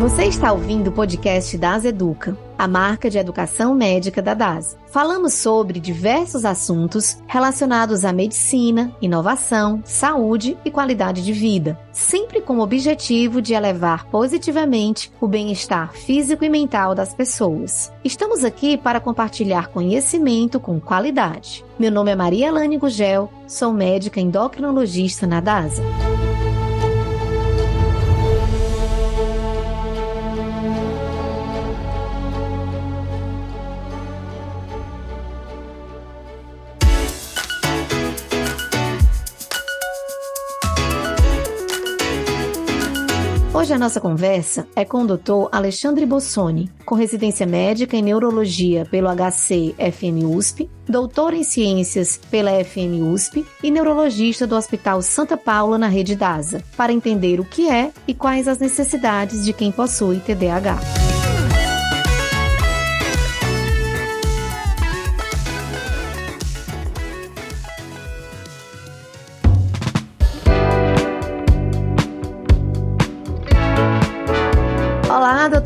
Você está ouvindo o podcast Das Educa, a marca de educação médica da DAS. Falamos sobre diversos assuntos relacionados à medicina, inovação, saúde e qualidade de vida, sempre com o objetivo de elevar positivamente o bem-estar físico e mental das pessoas. Estamos aqui para compartilhar conhecimento com qualidade. Meu nome é Maria Lane Gugel, sou médica endocrinologista na DASA. Hoje a nossa conversa é com o Dr. Alexandre Bossoni, com residência médica em neurologia pelo HC FM USP, doutor em ciências pela FM USP e neurologista do Hospital Santa Paula na rede DASA, para entender o que é e quais as necessidades de quem possui TDAH.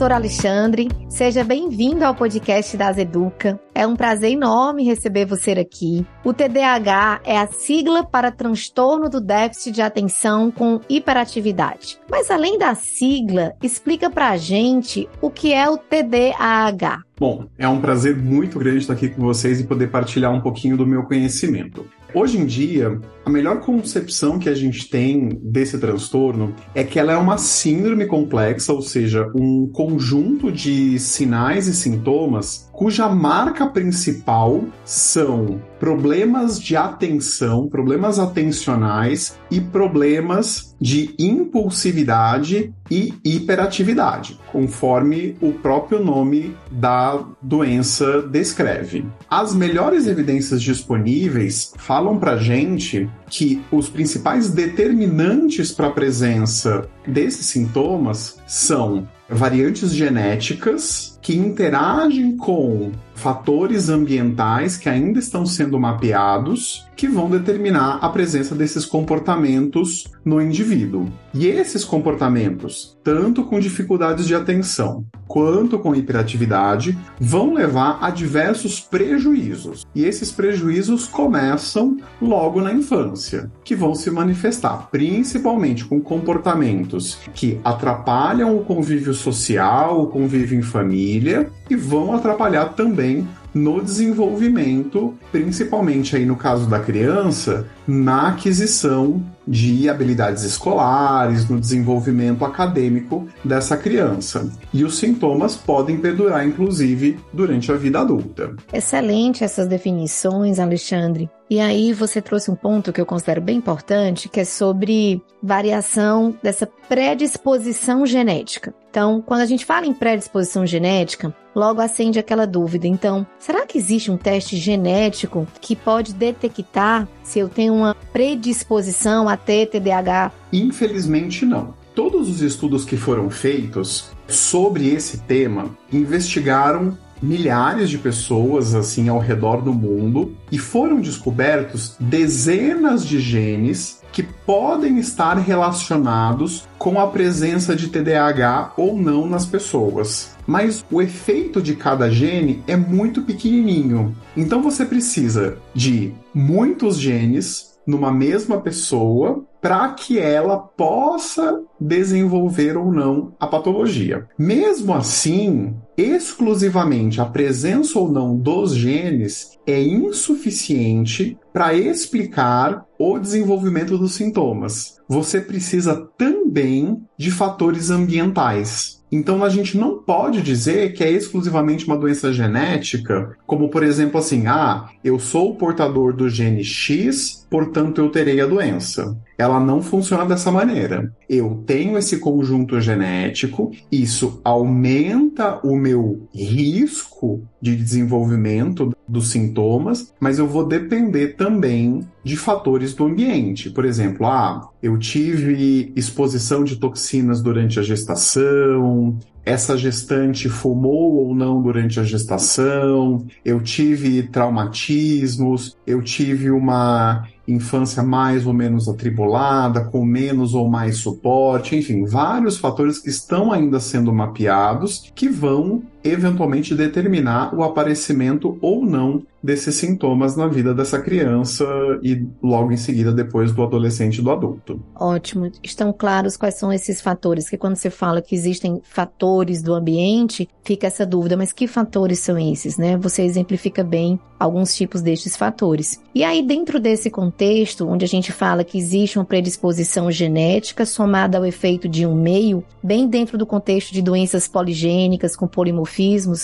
Doutor Alexandre. Seja bem-vindo ao podcast da Azeduca. É um prazer enorme receber você aqui. O TDAH é a sigla para transtorno do déficit de atenção com hiperatividade. Mas além da sigla, explica pra gente o que é o TDAH. Bom, é um prazer muito grande estar aqui com vocês e poder partilhar um pouquinho do meu conhecimento. Hoje em dia, a melhor concepção que a gente tem desse transtorno é que ela é uma síndrome complexa, ou seja, um conjunto de sinais e sintomas cuja marca principal são problemas de atenção, problemas atencionais e problemas de impulsividade e hiperatividade, conforme o próprio nome da doença descreve. As melhores evidências disponíveis falam para gente que os principais determinantes para a presença desses sintomas são variantes genéticas que interagem com fatores ambientais que ainda estão sendo mapeados que vão determinar a presença desses comportamentos no indivíduo. E esses comportamentos, tanto com dificuldades de atenção quanto com hiperatividade, vão levar a diversos prejuízos. E esses prejuízos começam logo na infância, que vão se manifestar principalmente com comportamentos que atrapalham o convívio social, o convívio em família e vão atrapalhar também no desenvolvimento, principalmente aí no caso da criança, na aquisição de habilidades escolares, no desenvolvimento acadêmico dessa criança. E os sintomas podem perdurar, inclusive, durante a vida adulta. Excelente essas definições, Alexandre. E aí você trouxe um ponto que eu considero bem importante, que é sobre variação dessa predisposição genética. Então, quando a gente fala em predisposição genética, logo acende aquela dúvida. Então, será que existe um teste genético que pode detectar se eu tenho uma predisposição a ter TDAH? Infelizmente, não. Todos os estudos que foram feitos sobre esse tema investigaram milhares de pessoas assim ao redor do mundo e foram descobertos dezenas de genes que podem estar relacionados com a presença de TDAH ou não nas pessoas. Mas o efeito de cada gene é muito pequenininho. Então você precisa de muitos genes numa mesma pessoa para que ela possa desenvolver ou não a patologia. Mesmo assim, exclusivamente a presença ou não dos genes é insuficiente para explicar o desenvolvimento dos sintomas. Você precisa também de fatores ambientais. Então a gente não pode dizer que é exclusivamente uma doença genética, como por exemplo assim, ah, eu sou o portador do gene X, portanto eu terei a doença. Ela não funciona dessa maneira. Eu tenho esse conjunto genético, isso aumenta o meu risco de desenvolvimento dos sintomas, mas eu vou depender também de fatores do ambiente. Por exemplo, ah, eu tive exposição de toxinas durante a gestação, essa gestante fumou ou não durante a gestação, eu tive traumatismos, eu tive uma infância mais ou menos atribulada, com menos ou mais suporte, enfim, vários fatores que estão ainda sendo mapeados que vão eventualmente determinar o aparecimento ou não desses sintomas na vida dessa criança e logo em seguida depois do adolescente e do adulto. Ótimo. Estão claros quais são esses fatores, que quando você fala que existem fatores do ambiente, fica essa dúvida, mas que fatores são esses, né? Você exemplifica bem alguns tipos destes fatores. E aí dentro desse contexto, onde a gente fala que existe uma predisposição genética somada ao efeito de um meio, bem dentro do contexto de doenças poligênicas com polimorfismo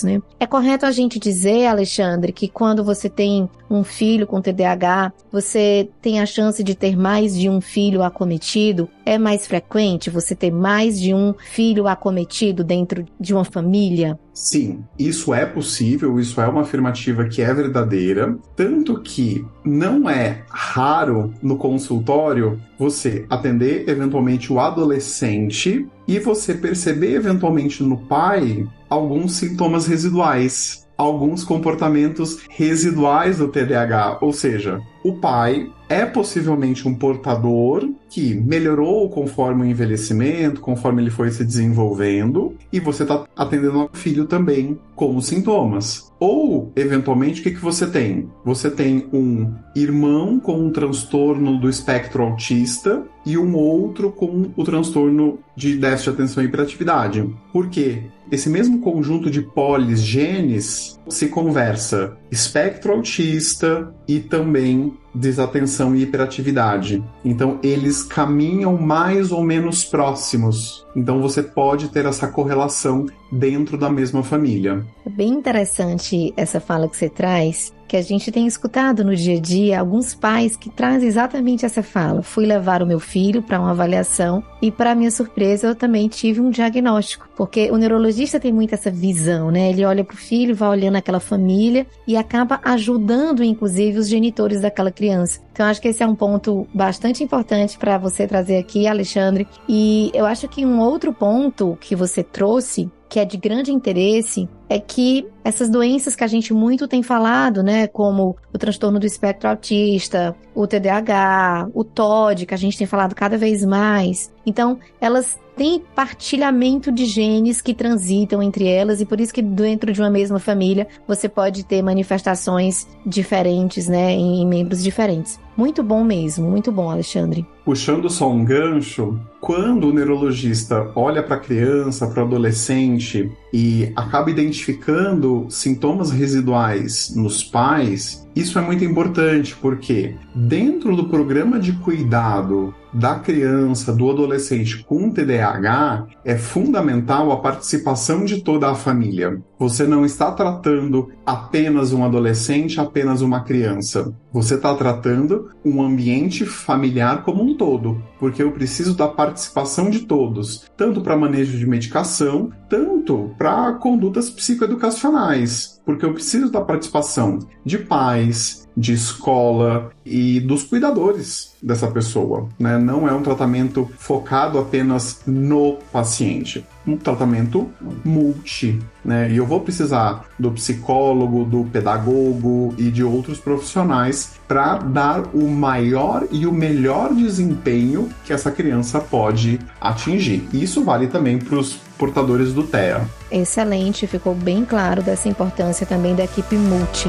né? É correto a gente dizer, Alexandre, que quando você tem um filho com TDAH, você tem a chance de ter mais de um filho acometido? É mais frequente você ter mais de um filho acometido dentro de uma família? Sim, isso é possível, isso é uma afirmativa que é verdadeira, tanto que não é raro no consultório você atender eventualmente o adolescente e você perceber eventualmente no pai alguns sintomas residuais, alguns comportamentos residuais do TDAH, ou seja, o pai é possivelmente um portador que melhorou conforme o envelhecimento, conforme ele foi se desenvolvendo, e você está atendendo ao filho também com os sintomas. Ou, eventualmente, o que, que você tem? Você tem um irmão com um transtorno do espectro autista e um outro com o transtorno de déficit de atenção e hiperatividade. Por quê? Esse mesmo conjunto de polis genes se conversa espectro autista e também desatenção e hiperatividade. Então eles caminham mais ou menos próximos. Então você pode ter essa correlação dentro da mesma família. É bem interessante essa fala que você traz, que a gente tem escutado no dia a dia alguns pais que trazem exatamente essa fala. Fui levar o meu filho para uma avaliação e, para minha surpresa, eu também tive um diagnóstico, porque o neurologista tem muito essa visão, né? Ele olha para o filho, vai olhando aquela família e acaba ajudando, inclusive, os genitores daquela criança. Então, acho que esse é um ponto bastante importante para você trazer aqui, Alexandre. E eu acho que um outro ponto que você trouxe que é de grande interesse é que essas doenças que a gente muito tem falado, né, como o transtorno do espectro autista, o TDAH, o TOD, que a gente tem falado cada vez mais, então elas têm partilhamento de genes que transitam entre elas e por isso que dentro de uma mesma família você pode ter manifestações diferentes, né, em membros diferentes. Muito bom mesmo, muito bom, Alexandre. Puxando só um gancho, quando o neurologista olha para a criança, para o adolescente e acaba identificando sintomas residuais nos pais, isso é muito importante porque dentro do programa de cuidado da criança, do adolescente com TDAH, é fundamental a participação de toda a família. Você não está tratando apenas um adolescente, apenas uma criança. Você está tratando um ambiente familiar como um todo, porque eu preciso da participação de todos, tanto para manejo de medicação, tanto para condutas psicoeducacionais, porque eu preciso da participação de pais, de escola e dos cuidadores dessa pessoa. Né? Não é um tratamento focado apenas no paciente, um tratamento multi. Né? E eu vou precisar do psicólogo, do pedagogo e de outros profissionais para dar o maior e o melhor desempenho que essa criança pode atingir. E isso vale também para os portadores do TEA. Excelente, ficou bem claro dessa importância também da equipe multi.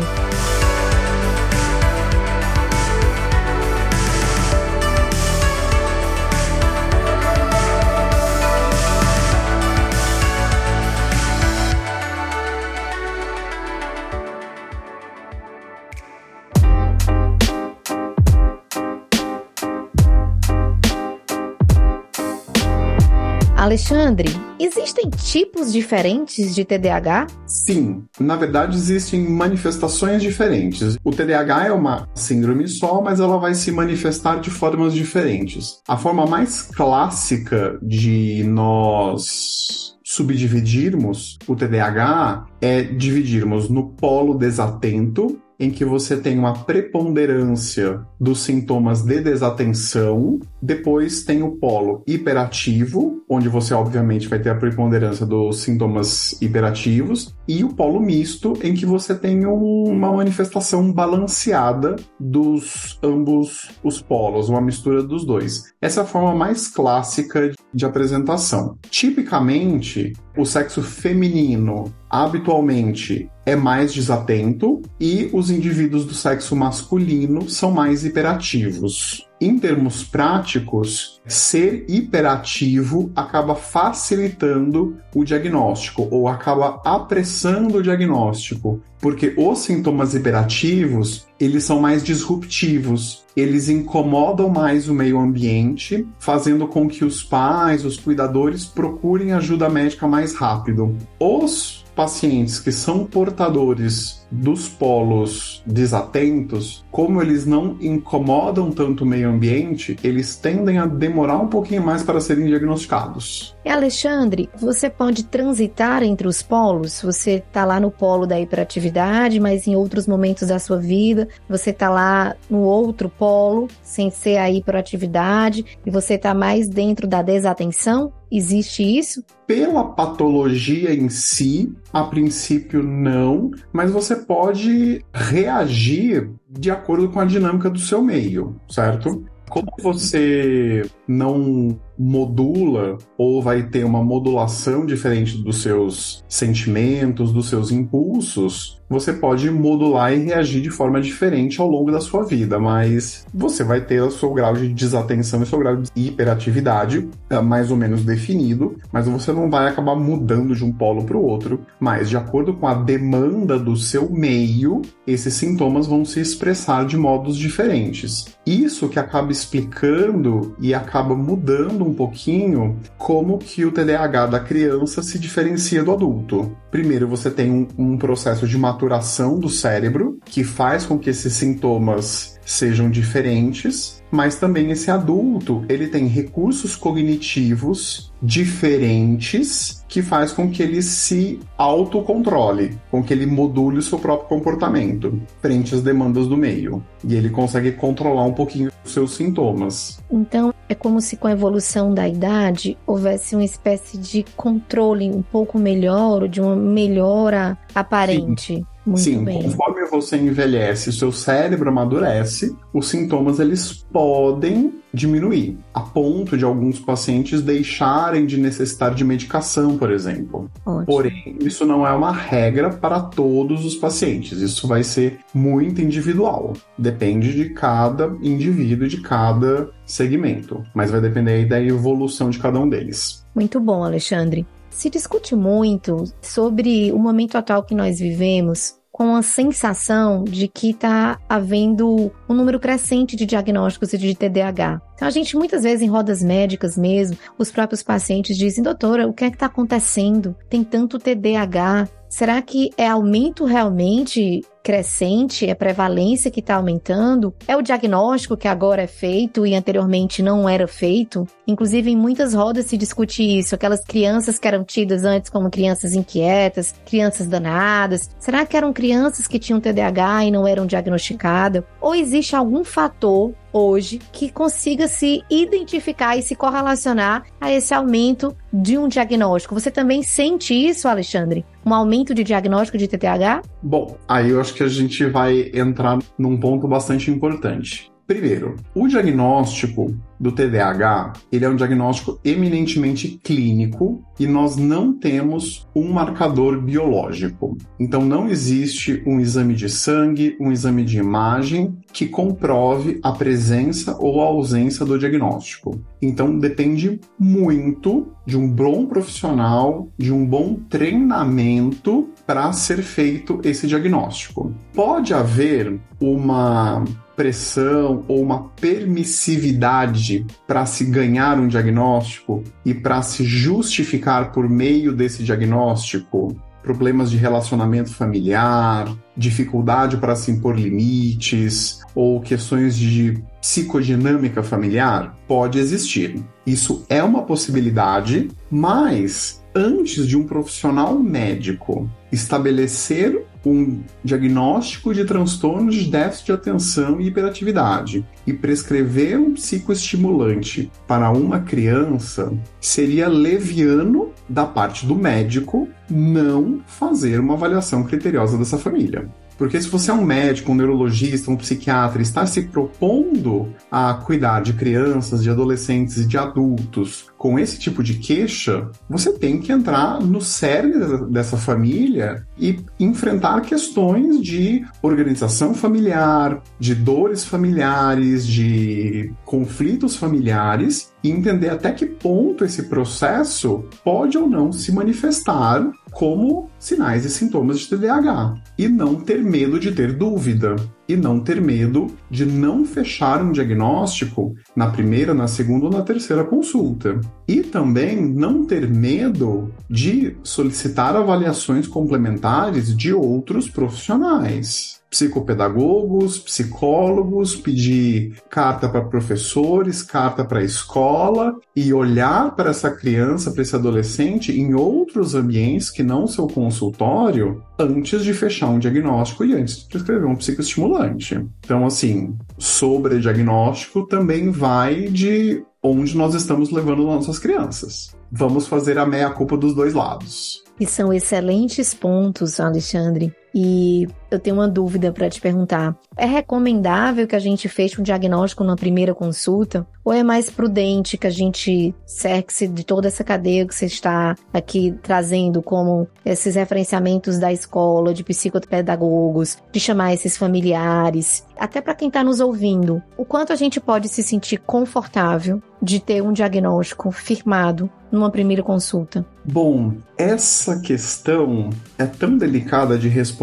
Alexandre, existem tipos diferentes de TDAH? Sim, na verdade existem manifestações diferentes. O TDAH é uma síndrome só, mas ela vai se manifestar de formas diferentes. A forma mais clássica de nós subdividirmos o TDAH é dividirmos no polo desatento em que você tem uma preponderância dos sintomas de desatenção, depois tem o polo hiperativo, onde você obviamente vai ter a preponderância dos sintomas hiperativos, e o polo misto, em que você tem um, uma manifestação balanceada dos ambos os polos, uma mistura dos dois. Essa é a forma mais clássica de apresentação. Tipicamente, o sexo feminino habitualmente é mais desatento e os indivíduos do sexo masculino são mais hiperativos. Em termos práticos, ser hiperativo acaba facilitando o diagnóstico ou acaba apressando o diagnóstico, porque os sintomas hiperativos, eles são mais disruptivos, eles incomodam mais o meio ambiente, fazendo com que os pais, os cuidadores procurem ajuda médica mais rápido. Os pacientes que são portadores dos polos desatentos, como eles não incomodam tanto o meio ambiente, eles tendem a demorar um pouquinho mais para serem diagnosticados. E Alexandre, você pode transitar entre os polos? Você está lá no polo da hiperatividade, mas em outros momentos da sua vida, você está lá no outro polo, sem ser a hiperatividade, e você está mais dentro da desatenção? Existe isso? Pela patologia em si, a princípio não, mas você pode reagir de acordo com a dinâmica do seu meio, certo? Como você não modula ou vai ter uma modulação diferente dos seus sentimentos, dos seus impulsos, você pode modular e reagir de forma diferente ao longo da sua vida, mas você vai ter o seu grau de desatenção e seu grau de hiperatividade é, mais ou menos definido, mas você não vai acabar mudando de um polo para o outro, mas de acordo com a demanda do seu meio, esses sintomas vão se expressar de modos diferentes. Isso que acaba explicando e acaba mudando um pouquinho como que o TDAH da criança se diferencia do adulto. Primeiro, você tem um, um processo de maturação do cérebro que faz com que esses sintomas sejam diferentes, mas também esse adulto, ele tem recursos cognitivos diferentes que faz com que ele se autocontrole, com que ele module o seu próprio comportamento frente às demandas do meio. E ele consegue controlar um pouquinho os seus sintomas. Então, é como se com a evolução da idade houvesse uma espécie de controle um pouco melhor, de uma melhora aparente. Sim. Muito Sim, bem. conforme você envelhece, o seu cérebro amadurece, os sintomas eles podem diminuir, a ponto de alguns pacientes deixarem de necessitar de medicação, por exemplo. Ótimo. Porém, isso não é uma regra para todos os pacientes. Isso vai ser muito individual. Depende de cada indivíduo, de cada segmento, mas vai depender aí da evolução de cada um deles. Muito bom, Alexandre. Se discute muito sobre o momento atual que nós vivemos, com a sensação de que está havendo um número crescente de diagnósticos de TDAH. Então, a gente muitas vezes em rodas médicas mesmo, os próprios pacientes dizem, doutora, o que é que está acontecendo? Tem tanto TDAH. Será que é aumento realmente crescente, é prevalência que está aumentando, é o diagnóstico que agora é feito e anteriormente não era feito. Inclusive, em muitas rodas se discute isso, aquelas crianças que eram tidas antes como crianças inquietas, crianças danadas. Será que eram crianças que tinham TDAH e não eram diagnosticadas? Ou existe algum fator hoje que consiga se identificar e se correlacionar a esse aumento de um diagnóstico. Você também sente isso, Alexandre? Um aumento de diagnóstico de TDAH? Bom, aí eu acho que a gente vai entrar num ponto bastante importante. Primeiro, o diagnóstico do TDAH, ele é um diagnóstico eminentemente clínico e nós não temos um marcador biológico. Então não existe um exame de sangue, um exame de imagem que comprove a presença ou a ausência do diagnóstico. Então depende muito de um bom profissional, de um bom treinamento para ser feito esse diagnóstico. Pode haver uma pressão ou uma permissividade para se ganhar um diagnóstico e para se justificar por meio desse diagnóstico problemas de relacionamento familiar, dificuldade para se impor limites ou questões de psicodinâmica familiar, pode existir. Isso é uma possibilidade, mas antes de um profissional médico estabelecer um diagnóstico de transtorno de déficit de atenção e hiperatividade e prescrever um psicoestimulante para uma criança, seria leviano da parte do médico não fazer uma avaliação criteriosa dessa família. Porque se você é um médico, um neurologista, um psiquiatra, está se propondo a cuidar de crianças, de adolescentes e de adultos com esse tipo de queixa, você tem que entrar no cerne dessa família e enfrentar questões de organização familiar, de dores familiares, de conflitos familiares e entender até que ponto esse processo pode ou não se manifestar como sinais e sintomas de TDAH e não ter medo de ter dúvida. E não ter medo de não fechar um diagnóstico na primeira, na segunda ou na terceira consulta. E também não ter medo de solicitar avaliações complementares de outros profissionais psicopedagogos, psicólogos, pedir carta para professores, carta para a escola e olhar para essa criança, para esse adolescente em outros ambientes que não seu consultório antes de fechar um diagnóstico e antes de prescrever um psicoestimulante. Então, assim, sobre diagnóstico também vai de onde nós estamos levando nossas crianças. Vamos fazer a meia-culpa dos dois lados. E são excelentes pontos, Alexandre. E eu tenho uma dúvida para te perguntar. É recomendável que a gente feche um diagnóstico na primeira consulta? Ou é mais prudente que a gente cerque-se de toda essa cadeia que você está aqui trazendo, como esses referenciamentos da escola, de psicopedagogos, de chamar esses familiares, até para quem está nos ouvindo, o quanto a gente pode se sentir confortável de ter um diagnóstico firmado numa primeira consulta? Bom, essa questão é tão delicada de responder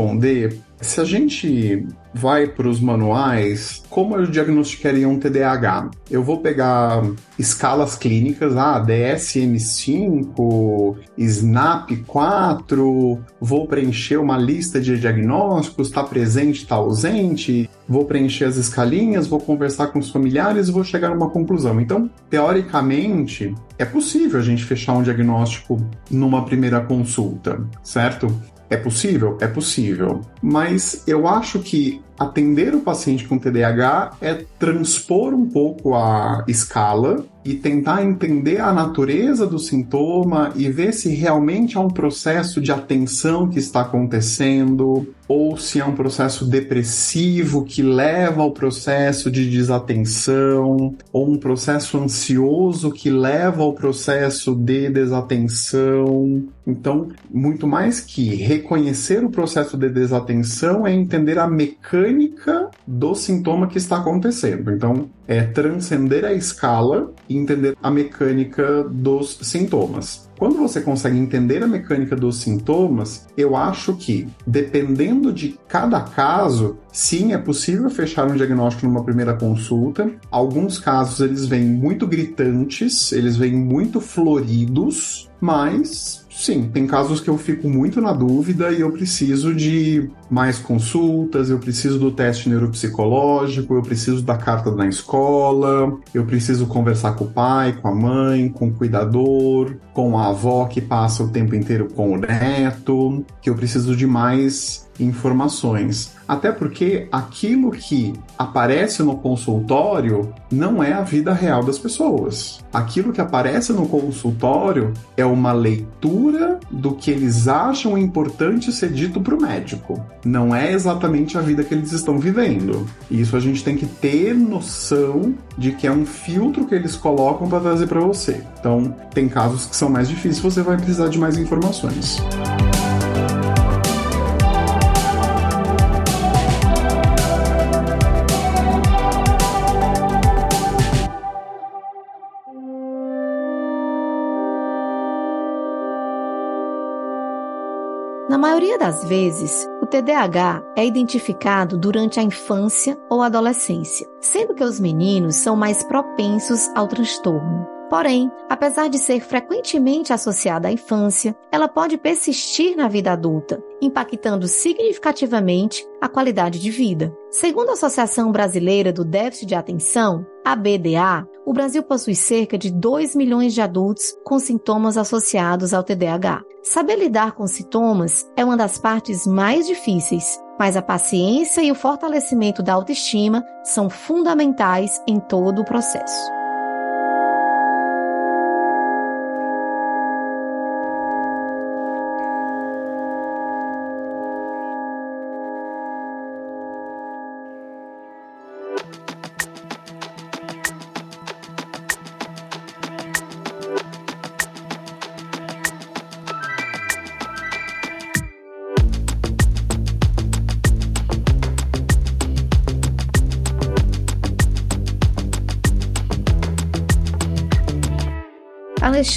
se a gente vai para os manuais, como eu diagnosticaria um TDAH? Eu vou pegar escalas clínicas, ah, DSM-5, SNAP-4, vou preencher uma lista de diagnósticos, está presente, está ausente, vou preencher as escalinhas, vou conversar com os familiares e vou chegar a uma conclusão. Então, teoricamente, é possível a gente fechar um diagnóstico numa primeira consulta, certo? É possível? É possível. Mas eu acho que atender o paciente com TDAH é transpor um pouco a escala e tentar entender a natureza do sintoma e ver se realmente há um processo de atenção que está acontecendo ou se é um processo depressivo que leva ao processo de desatenção ou um processo ansioso que leva ao processo de desatenção. Então, muito mais que reconhecer o processo de desatenção é entender a mecânica do sintoma que está acontecendo. Então, é transcender a escala e entender a mecânica dos sintomas. Quando você consegue entender a mecânica dos sintomas, eu acho que, dependendo de cada caso, sim, é possível fechar um diagnóstico numa primeira consulta. Alguns casos eles vêm muito gritantes, eles vêm muito floridos, mas sim, tem casos que eu fico muito na dúvida e eu preciso de mais consultas, eu preciso do teste neuropsicológico, eu preciso da carta na escola, eu preciso conversar com o pai, com a mãe, com o cuidador, com a avó que passa o tempo inteiro com o neto, que eu preciso de mais informações. Até porque aquilo que aparece no consultório não é a vida real das pessoas. Aquilo que aparece no consultório é uma leitura do que eles acham importante ser dito para o médico. Não é exatamente a vida que eles estão vivendo. Isso a gente tem que ter noção de que é um filtro que eles colocam para trazer para você. Então, tem casos que são mais difíceis, você vai precisar de mais informações. Na maioria das vezes, o TDAH é identificado durante a infância ou adolescência, sendo que os meninos são mais propensos ao transtorno. Porém, apesar de ser frequentemente associada à infância, ela pode persistir na vida adulta, impactando significativamente a qualidade de vida. Segundo a Associação Brasileira do Déficit de Atenção, a BDA, o Brasil possui cerca de 2 milhões de adultos com sintomas associados ao TDAH. Saber lidar com sintomas é uma das partes mais difíceis, mas a paciência e o fortalecimento da autoestima são fundamentais em todo o processo.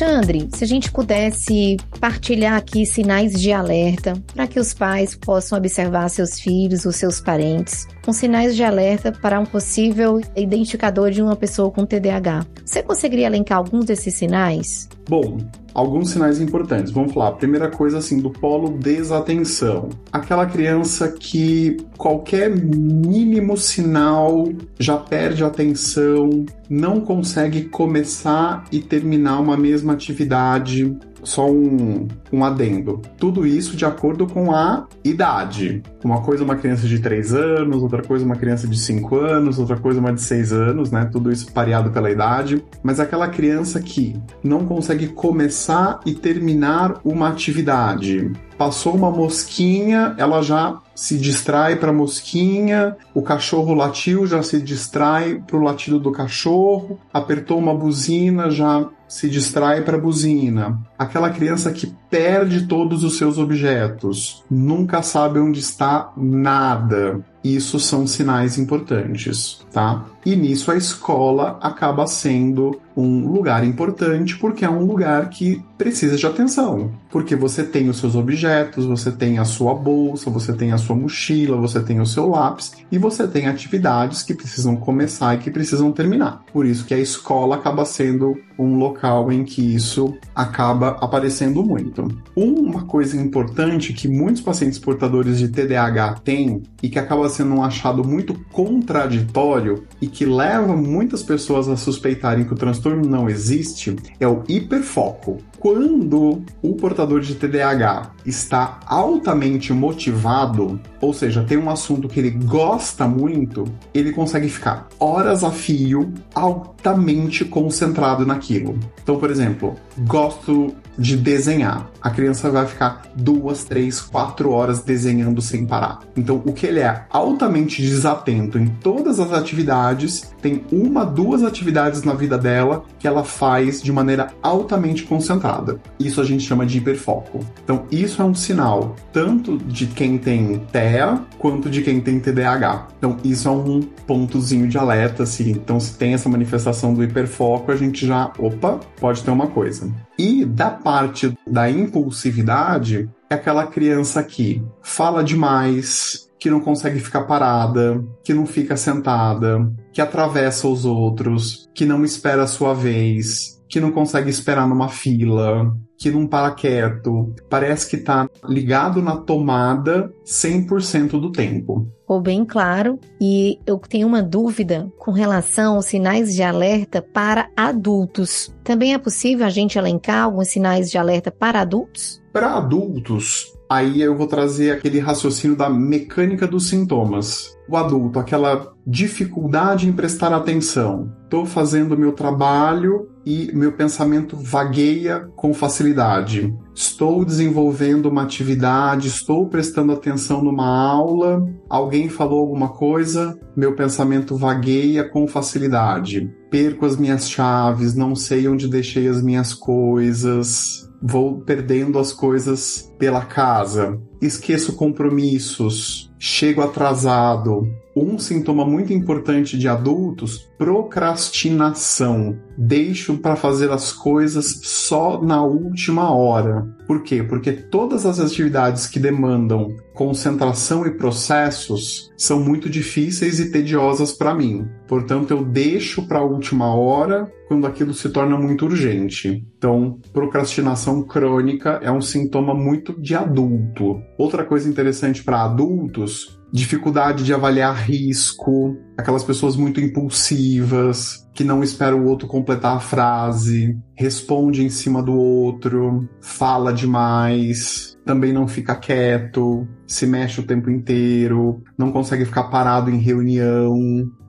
Alexandre, se a gente pudesse partilhar aqui sinais de alerta para que os pais possam observar seus filhos, os seus parentes, com sinais de alerta para um possível identificador de uma pessoa com TDAH. Você conseguiria elencar alguns desses sinais? Bom, alguns sinais importantes. Vamos falar. Primeira coisa, assim, do polo desatenção. Aquela criança que qualquer mínimo sinal já perde atenção, não consegue começar e terminar uma mesma atividade só um, um adendo. Tudo isso de acordo com a idade. Uma coisa uma criança de 3 anos, outra coisa uma criança de 5 anos, outra coisa uma de 6 anos, né? Tudo isso pareado pela idade. Mas aquela criança que não consegue começar e terminar uma atividade. Passou uma mosquinha, ela já se distrai para a mosquinha, o cachorro latiu, já se distrai para o latido do cachorro, apertou uma buzina, já se distrai para a buzina. Aquela criança que perde todos os seus objetos, nunca sabe onde está nada. Isso são sinais importantes, tá? E nisso a escola acaba sendo um lugar importante porque é um lugar que precisa de atenção. Porque você tem os seus objetos, você tem a sua bolsa, você tem a sua mochila, você tem o seu lápis e você tem atividades que precisam começar e que precisam terminar. Por isso que a escola acaba sendo um local em que isso acaba aparecendo muito. Uma coisa importante que muitos pacientes portadores de TDAH têm e que acaba sendo um achado muito contraditório e que leva muitas pessoas a suspeitarem que o transtorno não existe é o hiperfoco. Quando o portador de TDAH está altamente motivado, ou seja, tem um assunto que ele gosta muito, ele consegue ficar horas a fio altamente concentrado naquilo. Então, por exemplo, gosto de desenhar. A criança vai ficar duas, três, quatro horas desenhando sem parar. Então, o que ele é altamente desatento em todas as atividades, tem uma, duas atividades na vida dela que ela faz de maneira altamente concentrada. Isso a gente chama de hiperfoco. Então, isso é um sinal tanto de quem tem TEA quanto de quem tem TDAH. Então, isso é um pontozinho de alerta, assim. Então, se tem essa manifestação do hiperfoco, a gente já, opa, pode ter uma coisa. E da parte da impulsividade, é aquela criança que fala demais, que não consegue ficar parada, que não fica sentada, que atravessa os outros, que não espera a sua vez, que não consegue esperar numa fila, que não para quieto, parece que está ligado na tomada 100% do tempo. Ficou bem claro. E eu tenho uma dúvida com relação aos sinais de alerta para adultos. Também é possível a gente elencar alguns sinais de alerta para adultos? Para adultos, aí eu vou trazer aquele raciocínio da mecânica dos sintomas. O adulto, aquela dificuldade em prestar atenção. Estou fazendo meu trabalho e meu pensamento vagueia com facilidade. Estou desenvolvendo uma atividade, estou prestando atenção numa aula, alguém falou alguma coisa, meu pensamento vagueia com facilidade. Perco as minhas chaves, não sei onde deixei as minhas coisas, vou perdendo as coisas pela casa, esqueço compromissos, chego atrasado, Um sintoma muito importante de adultos, procrastinação. Deixo para fazer as coisas só na última hora. Por quê? Porque todas as atividades que demandam concentração e processos são muito difíceis e tediosas para mim. Portanto, eu deixo para a última hora quando aquilo se torna muito urgente. Então, procrastinação crônica é um sintoma muito de adulto. Outra coisa interessante para adultos dificuldade de avaliar risco, aquelas pessoas muito impulsivas, que não esperam o outro completar a frase, responde em cima do outro, fala demais, também não fica quieto, se mexe o tempo inteiro, não consegue ficar parado em reunião.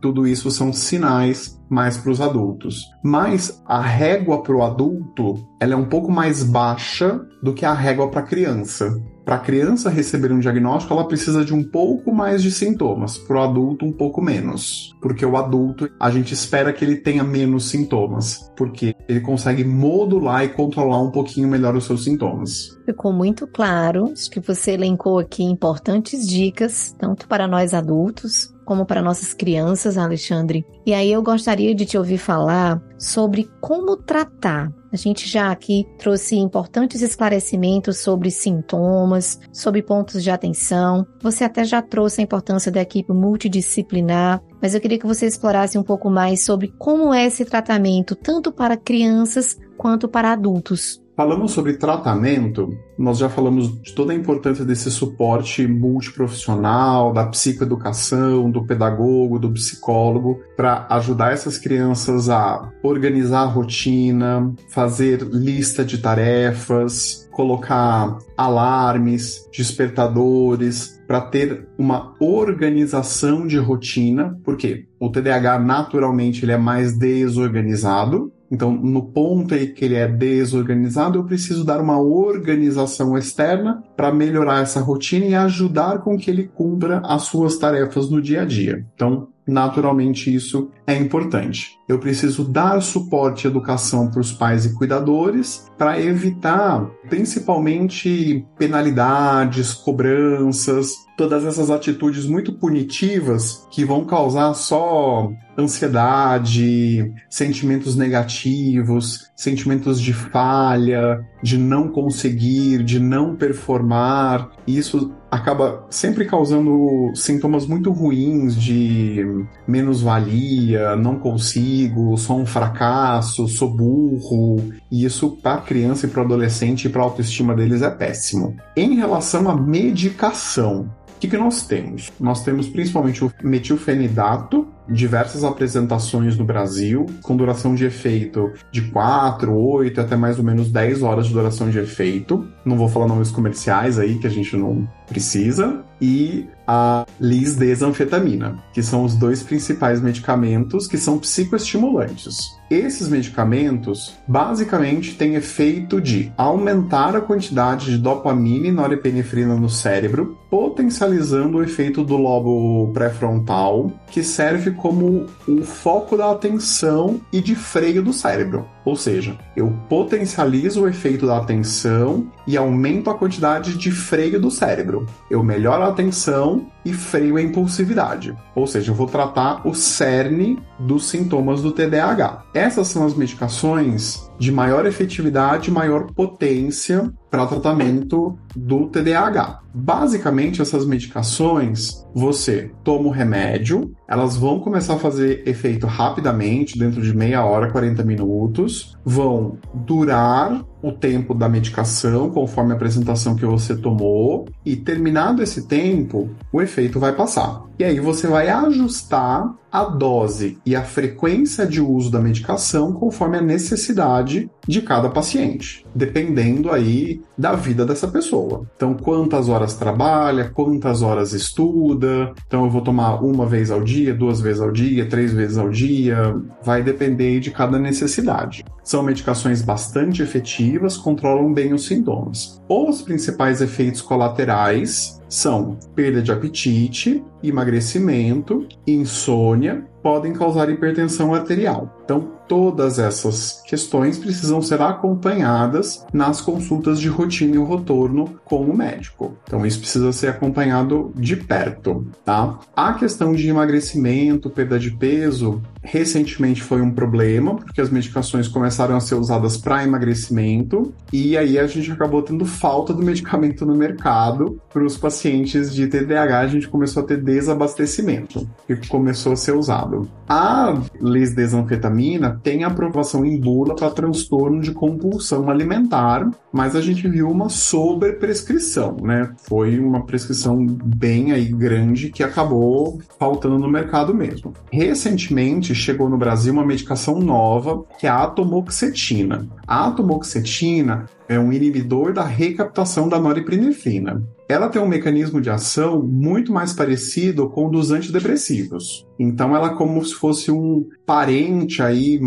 Tudo isso são sinais mais para os adultos. Mas a régua para o adulto ela é um pouco mais baixa do que a régua para a criança. Para a criança receber um diagnóstico, ela precisa de um pouco mais de sintomas, para o adulto, um pouco menos. Porque o adulto, a gente espera que ele tenha menos sintomas, porque ele consegue modular e controlar um pouquinho melhor os seus sintomas. Ficou muito claro, que você elencou aqui importantes dicas, tanto para nós adultos como para nossas crianças, Alexandre. E aí eu gostaria de te ouvir falar sobre como tratar. A gente já aqui trouxe importantes esclarecimentos sobre sintomas, sobre pontos de atenção. Você até já trouxe a importância da equipe multidisciplinar, mas eu queria que você explorasse um pouco mais sobre como é esse tratamento, tanto para crianças quanto para adultos. Falamos sobre tratamento, nós já falamos de toda a importância desse suporte multiprofissional, da psicoeducação, do pedagogo, do psicólogo, para ajudar essas crianças a organizar a rotina, fazer lista de tarefas, colocar alarmes, despertadores, para ter uma organização de rotina, porque o TDAH naturalmente ele é mais desorganizado, então, no ponto em que ele é desorganizado, eu preciso dar uma organização externa para melhorar essa rotina e ajudar com que ele cumpra as suas tarefas no dia a dia. Então, naturalmente isso é importante. Eu preciso dar suporte e educação para os pais e cuidadores para evitar principalmente penalidades, cobranças, todas essas atitudes muito punitivas que vão causar só ansiedade, sentimentos negativos, sentimentos de falha, de não conseguir, de não performar. Isso acaba sempre causando sintomas muito ruins de menos-valia, não consigo, sou um fracasso, sou burro. E isso para criança e para adolescente e para autoestima deles é péssimo. Em relação à medicação, o que, que nós temos? Nós temos principalmente o metilfenidato, diversas apresentações no Brasil, com duração de efeito de 4, 8 até mais ou menos 10 horas de duração de efeito. Não vou falar nomes comerciais aí que a gente não precisa. E a lisdesanfetamina, que são os dois principais medicamentos que são psicoestimulantes. Esses medicamentos basicamente têm efeito de aumentar a quantidade de dopamina e norepinefrina no cérebro, potencializando o efeito do lobo pré-frontal, que serve como o foco da atenção e de freio do cérebro. Ou seja, eu potencializo o efeito da atenção e aumento a quantidade de freio do cérebro. Eu melhoro a atenção e freio a impulsividade. Ou seja, eu vou tratar o cerne dos sintomas do TDAH. Essas são as medicações de maior efetividade maior potência para tratamento do TDAH. Basicamente, essas medicações, você toma o remédio, elas vão começar a fazer efeito rapidamente, dentro de meia hora, 40 minutos, vão durar o tempo da medicação, conforme a apresentação que você tomou, e terminado esse tempo, o efeito vai passar. E aí você vai ajustar a dose e a frequência de uso da medicação conforme a necessidade de cada paciente, dependendo aí da vida dessa pessoa. Então, quantas horas trabalha, quantas horas estuda. Então, eu vou tomar uma vez ao dia, duas vezes ao dia, três vezes ao dia. Vai depender de cada necessidade. São medicações bastante efetivas, controlam bem os sintomas. Os principais efeitos colaterais são perda de apetite, emagrecimento, insônia, podem causar hipertensão arterial. Então, todas essas questões precisam ser acompanhadas nas consultas de rotina e retorno com o médico. Então, isso precisa ser acompanhado de perto, tá? A questão de emagrecimento, perda de peso, recentemente foi um problema, porque as medicações começaram a ser usadas para emagrecimento, e aí a gente acabou tendo falta do medicamento no mercado para os pacientes de TDAH, a gente começou a ter desabastecimento, que começou a ser usado. A lisdesanfetamina tem aprovação em bula para transtorno de compulsão alimentar, mas a gente viu uma sobreprescrição, né? Foi uma prescrição bem aí grande que acabou faltando no mercado mesmo. Recentemente chegou no Brasil uma medicação nova, que é a atomoxetina. A atomoxetina é um inibidor da recaptação da norepinefrina. Ela tem um mecanismo de ação muito mais parecido com o dos antidepressivos. Então ela é como se fosse um parente aí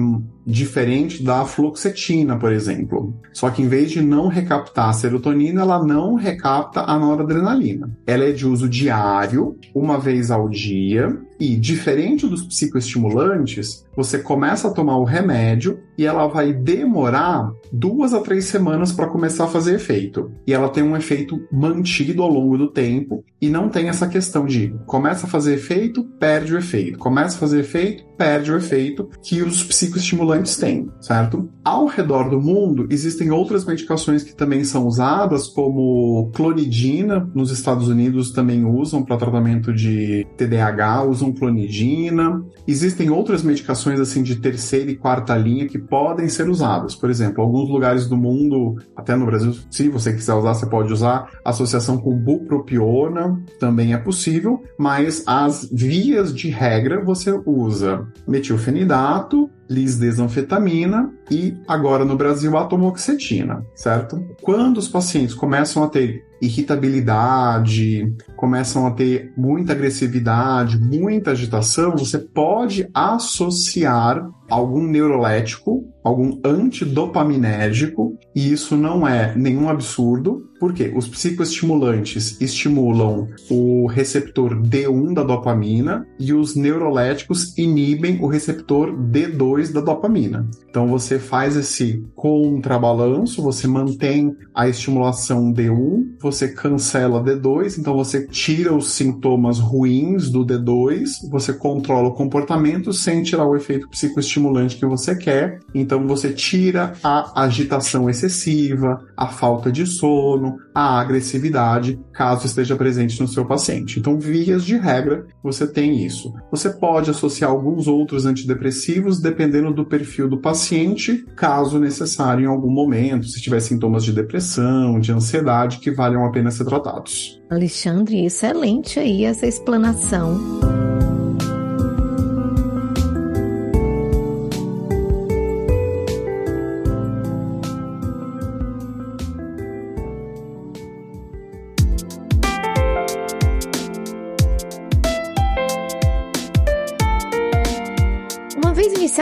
diferente da fluoxetina, por exemplo. Só que em vez de não recaptar a serotonina, ela não recapta a noradrenalina. Ela é de uso diário, uma vez ao dia, e diferente dos psicoestimulantes, você começa a tomar o remédio e ela vai demorar duas a três semanas para começar a fazer efeito. E ela tem um efeito mantido ao longo do tempo e não tem essa questão de começa a fazer efeito, perde o efeito, começa a fazer efeito, perde o efeito que os psicoestimulantes têm, certo? Ao redor do mundo existem outras medicações que também são usadas, como clonidina, nos Estados Unidos também usam para tratamento de TDAH, usam clonidina. Existem outras medicações assim de terceira e quarta linha que podem ser usadas. Por exemplo, alguns lugares do mundo, até no Brasil, se você quiser usar, você pode usar associação com bupropiona, também é possível, mas as vias de regra você usa metilfenidato, lisdesanfetamina e agora no Brasil atomoxetina, certo? Quando os pacientes começam a ter irritabilidade, começam a ter muita agressividade, muita agitação, você pode associar algum neurolético, algum antidopaminérgico, e isso não é nenhum absurdo, porque os psicoestimulantes estimulam o receptor D1 da dopamina e os neuroléticos inibem o receptor D2 da dopamina. Então você faz esse contrabalanço, você mantém a estimulação D1, você cancela D2, então você tira os sintomas ruins do D2, você controla o comportamento sem tirar o efeito psicoestimulante que você quer. Então você tira a agitação excessiva, a falta de sono, a agressividade, caso esteja presente no seu paciente. Então, vias de regra, você tem isso. Você pode associar alguns outros antidepressivos dependendo do perfil do paciente, caso necessário em algum momento, se tiver sintomas de depressão, de ansiedade que valham a pena ser tratados. Alexandre, excelente aí essa explanação.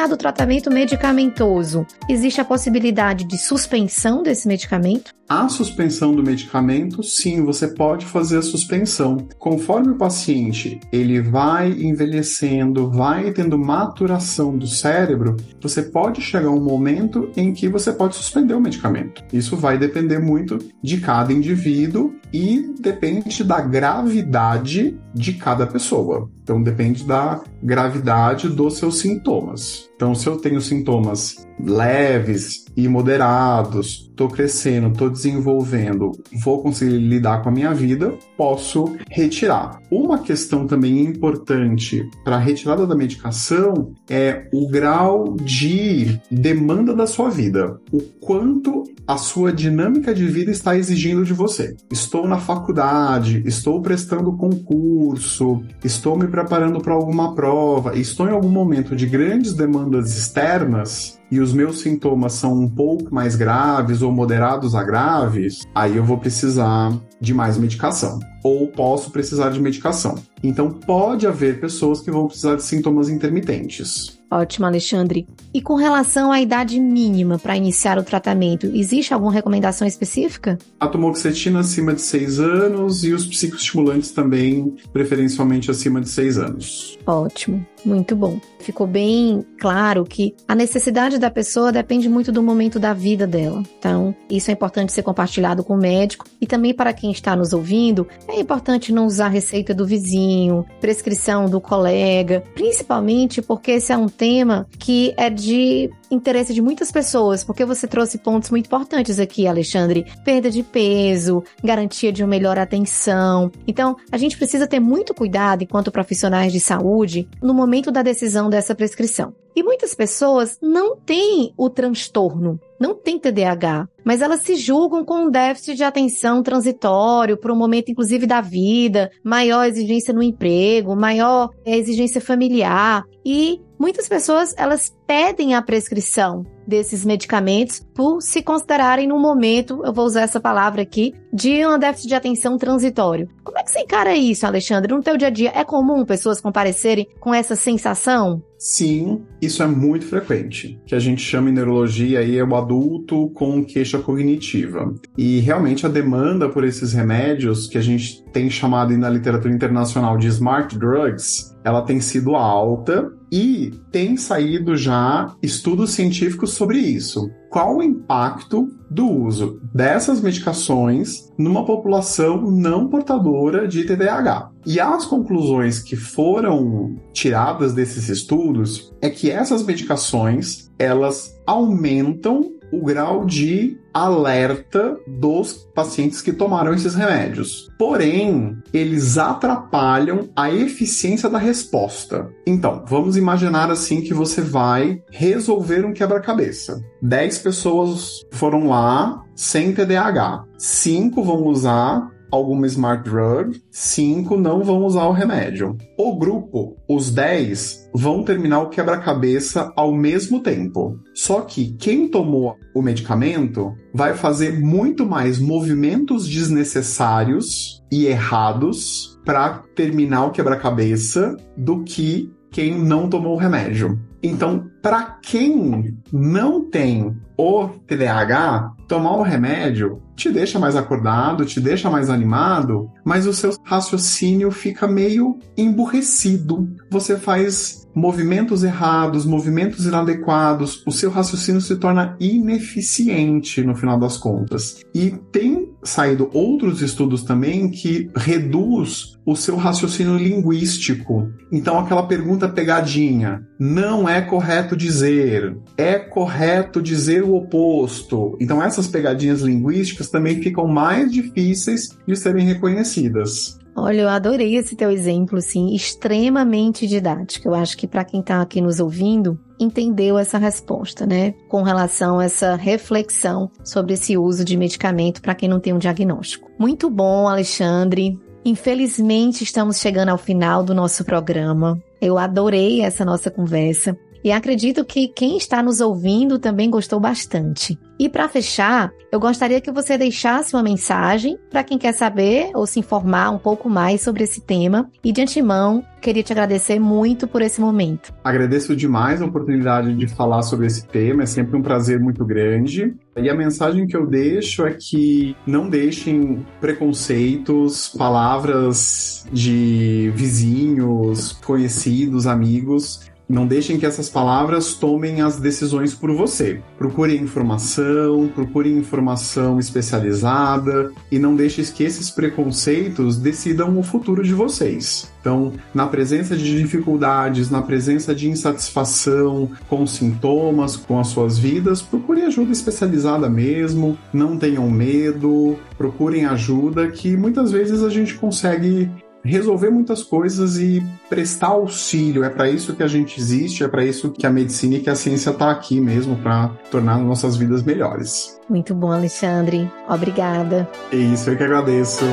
Iniciado o tratamento medicamentoso, existe a possibilidade de suspensão desse medicamento? A suspensão do medicamento, sim, você pode fazer a suspensão. Conforme o paciente ele vai envelhecendo, vai tendo maturação do cérebro, você pode chegar a um momento em que você pode suspender o medicamento. Isso vai depender muito de cada indivíduo e depende da gravidade de cada pessoa. Então depende da gravidade dos seus sintomas. Então, se eu tenho sintomas leves e moderados, estou crescendo, estou desenvolvendo, vou conseguir lidar com a minha vida, posso retirar. Uma questão também importante para a retirada da medicação é o grau de demanda da sua vida, o quanto a sua dinâmica de vida está exigindo de você. Estou na faculdade, estou prestando concurso, estou me preparando para alguma prova, estou em algum momento de grandes demandas externas e os meus sintomas são um pouco mais graves ou moderados a graves, aí eu vou precisar de mais medicação. Ou posso precisar de medicação. Então, pode haver pessoas que vão precisar de sintomas intermitentes. Ótimo, Alexandre. E com relação à idade mínima para iniciar o tratamento, existe alguma recomendação específica? A tomoxetina acima de 6 anos e os psicoestimulantes também, preferencialmente acima de 6 anos. Ótimo. Muito bom. Ficou bem claro que a necessidade da pessoa depende muito do momento da vida dela. Então, isso é importante ser compartilhado com o médico e também para quem está nos ouvindo, é importante não usar receita do vizinho, prescrição do colega, principalmente porque esse é um tema que é de interesse de muitas pessoas, porque você trouxe pontos muito importantes aqui, Alexandre. Perda de peso, garantia de uma melhor atenção. Então, a gente precisa ter muito cuidado enquanto profissionais de saúde no momento da decisão dessa prescrição. E muitas pessoas não têm o transtorno, não têm TDAH, mas elas se julgam com um déficit de atenção transitório para um momento, inclusive, da vida, maior exigência no emprego, maior exigência familiar. E muitas pessoas, elas pedem a prescrição desses medicamentos por se considerarem no momento, eu vou usar essa palavra aqui, de um déficit de atenção transitório. Como é que você encara isso, Alexandre? No teu dia a dia, é comum pessoas comparecerem com essa sensação? Sim, isso é muito frequente. Que a gente chama em neurologia aí é o adulto com queixa cognitiva. E realmente a demanda por esses remédios, que a gente tem chamado na literatura internacional de smart drugs, ela tem sido alta e tem saído já estudos científicos sobre isso. Qual o impacto do uso dessas medicações numa população não portadora de TDAH? E as conclusões que foram tiradas desses estudos é que essas medicações elas aumentam o grau de alerta dos pacientes que tomaram esses remédios. Porém, eles atrapalham a eficiência da resposta. Então, vamos imaginar assim que você vai resolver um quebra-cabeça. 10 pessoas foram lá sem TDAH. 5 vão usar alguma smart drug, 5 não vão usar o remédio. O grupo, os 10, vão terminar o quebra-cabeça ao mesmo tempo. Só que quem tomou o medicamento vai fazer muito mais movimentos desnecessários e errados para terminar o quebra-cabeça do que quem não tomou o remédio. Então, para quem não tem o TDAH, tomar o remédio te deixa mais acordado, te deixa mais animado, mas o seu raciocínio fica meio emburrecido. Você faz movimentos errados, movimentos inadequados, o seu raciocínio se torna ineficiente no final das contas. E tem saído outros estudos também que reduz o seu raciocínio linguístico. Então aquela pergunta pegadinha, não é correto dizer, é correto dizer o oposto. Então essas pegadinhas linguísticas também ficam mais difíceis de serem reconhecidas. Olha, eu adorei esse teu exemplo, assim, extremamente didático. Eu acho que para quem está aqui nos ouvindo, entendeu essa resposta, né? Com relação a essa reflexão sobre esse uso de medicamento para quem não tem um diagnóstico. Muito bom, Alexandre. Infelizmente, estamos chegando ao final do nosso programa. Eu adorei essa nossa conversa. E acredito que quem está nos ouvindo também gostou bastante. E para fechar, eu gostaria que você deixasse uma mensagem para quem quer saber ou se informar um pouco mais sobre esse tema. E de antemão, queria te agradecer muito por esse momento. Agradeço demais a oportunidade de falar sobre esse tema, é sempre um prazer muito grande. E a mensagem que eu deixo é que não deixem preconceitos, palavras de vizinhos, conhecidos, amigos não deixem que essas palavras tomem as decisões por você. Procure informação, procure informação especializada e não deixe que esses preconceitos decidam o futuro de vocês. Então, na presença de dificuldades, na presença de insatisfação com sintomas, com as suas vidas, procure ajuda especializada mesmo, não tenham medo, procurem ajuda que muitas vezes a gente consegue resolver muitas coisas e prestar auxílio. É para isso que a gente existe, é para isso que a medicina e que a ciência está aqui mesmo, para tornar nossas vidas melhores. Muito bom, Alexandre. Obrigada. É isso, eu que agradeço.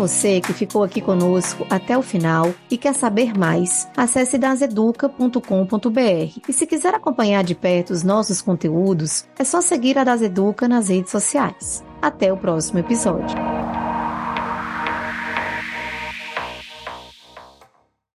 Você que ficou aqui conosco até o final e quer saber mais, acesse daseduca.com.br. E se quiser acompanhar de perto os nossos conteúdos, é só seguir a Daseduca nas redes sociais. Até o próximo episódio.